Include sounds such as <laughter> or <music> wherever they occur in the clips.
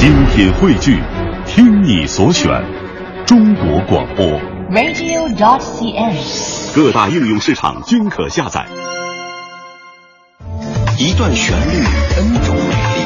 精品汇聚，听你所选，中国广播。radio.cn。各大应用市场均可下载。一段旋律，N 种美丽，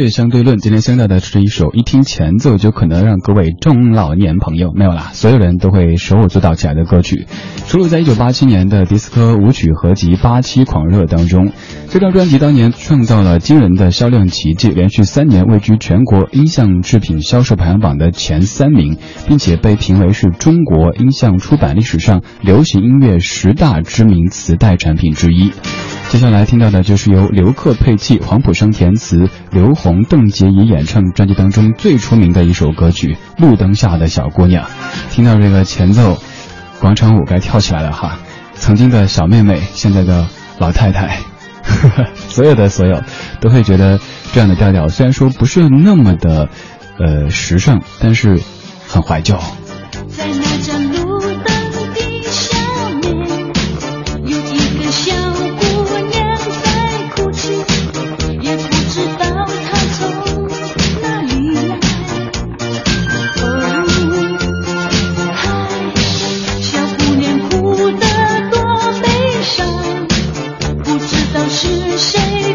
乐相对论，今天相带的是一首一听前奏就可能让各位中老年朋友没有啦，所有人都会手舞足蹈起来的歌曲，收录在一九八七年的迪斯科舞曲合集《八七狂热》当中。这张专辑当年创造了惊人的销量奇迹，连续三年位居全国音像制品销售排行榜的前三名，并且被评为是中国音像出版历史上流行音乐十大知名磁带产品之一。接下来听到的就是由刘克配器、黄浦生填词、刘虹、邓婕怡演唱专辑当中最出名的一首歌曲《路灯下的小姑娘》。听到这个前奏，广场舞该跳起来了哈！曾经的小妹妹，现在的老太太，呵 <laughs> 呵所有的所有都会觉得这样的调调虽然说不是那么的呃时尚，但是很怀旧。是谁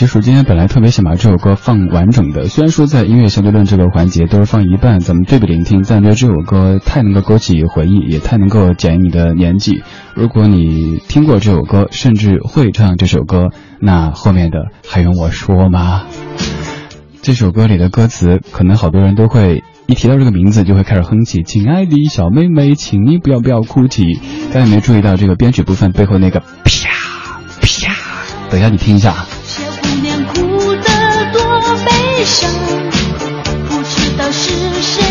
其实今天本来特别想把这首歌放完整的，虽然说在音乐相对论这个环节都是放一半，咱们对比聆听，但觉得这首歌太能够勾起回忆，也太能够检验你的年纪。如果你听过这首歌，甚至会唱这首歌，那后面的还用我说吗？这首歌里的歌词，可能好多人都会一提到这个名字就会开始哼起。亲爱的小妹妹，请你不要不要哭泣。大家有没注意到这个编曲部分背后那个啪啪？等一下你听一下。姑娘哭得多悲伤，不知道是谁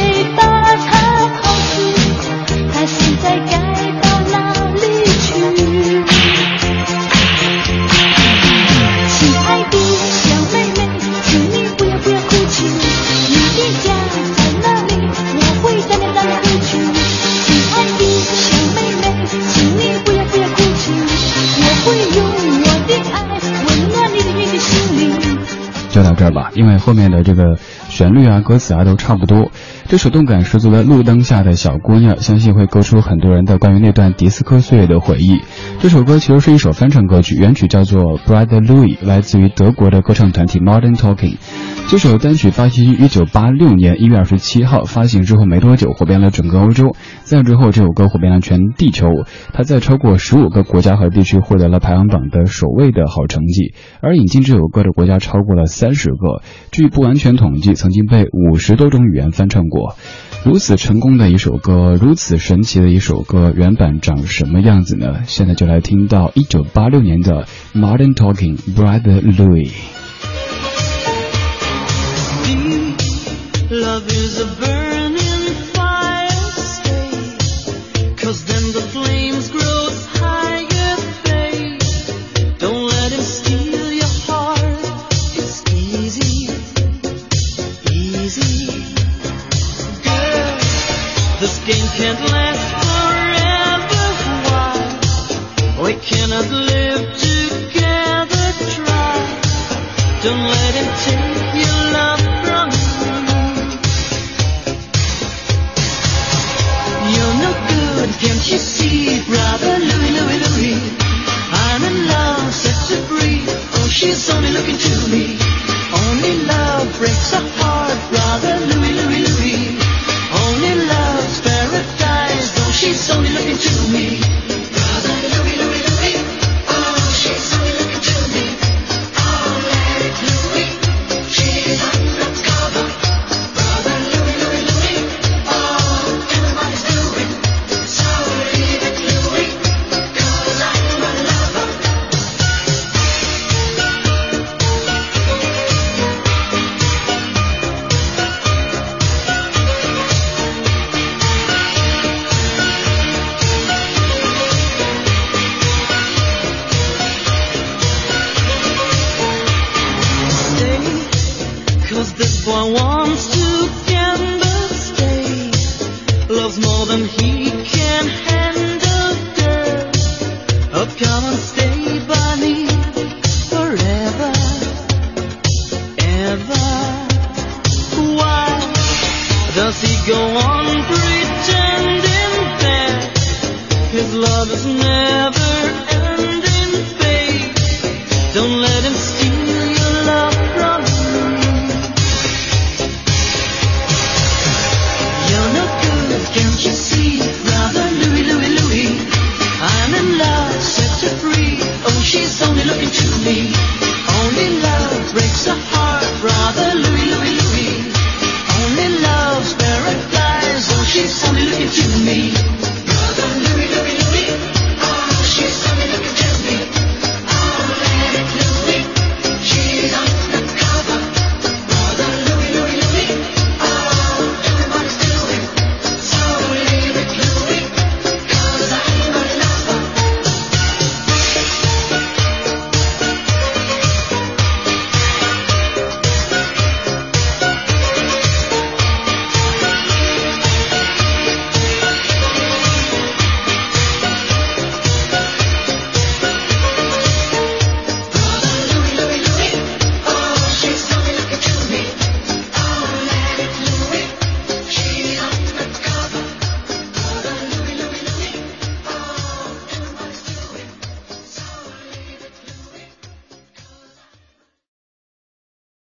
这吧，因为后面的这个旋律啊、歌词啊都差不多。这首动感十足的《路灯下的小姑娘》，相信会勾出很多人的关于那段迪斯科岁月的回忆。这首歌其实是一首翻唱歌曲，原曲叫做《Brother Louis》，来自于德国的歌唱团体 Modern Talking。这首单曲发行于一九八六年一月二十七号，发行之后没多久火遍了整个欧洲。再之后，这首歌火遍了全地球，它在超过十五个国家和地区获得了排行榜的首位的好成绩。而引进这首歌的国家超过了三十个，据不完全统计，曾经被五十多种语言翻唱过。如此成功的一首歌，如此神奇的一首歌，原版长什么样子呢？现在就来听到一九八六年的 Modern Talking Brother Louis。Love is a burning fire. Cause then the flames grow higher, babe. Don't let him steal your heart. It's easy, easy. Girl, this game can't last forever. Why? We cannot live together, try. Don't let him take your love can't you see, brother Louis, Louis, Louis? I'm in love, set to free. Oh, she's only looking to me.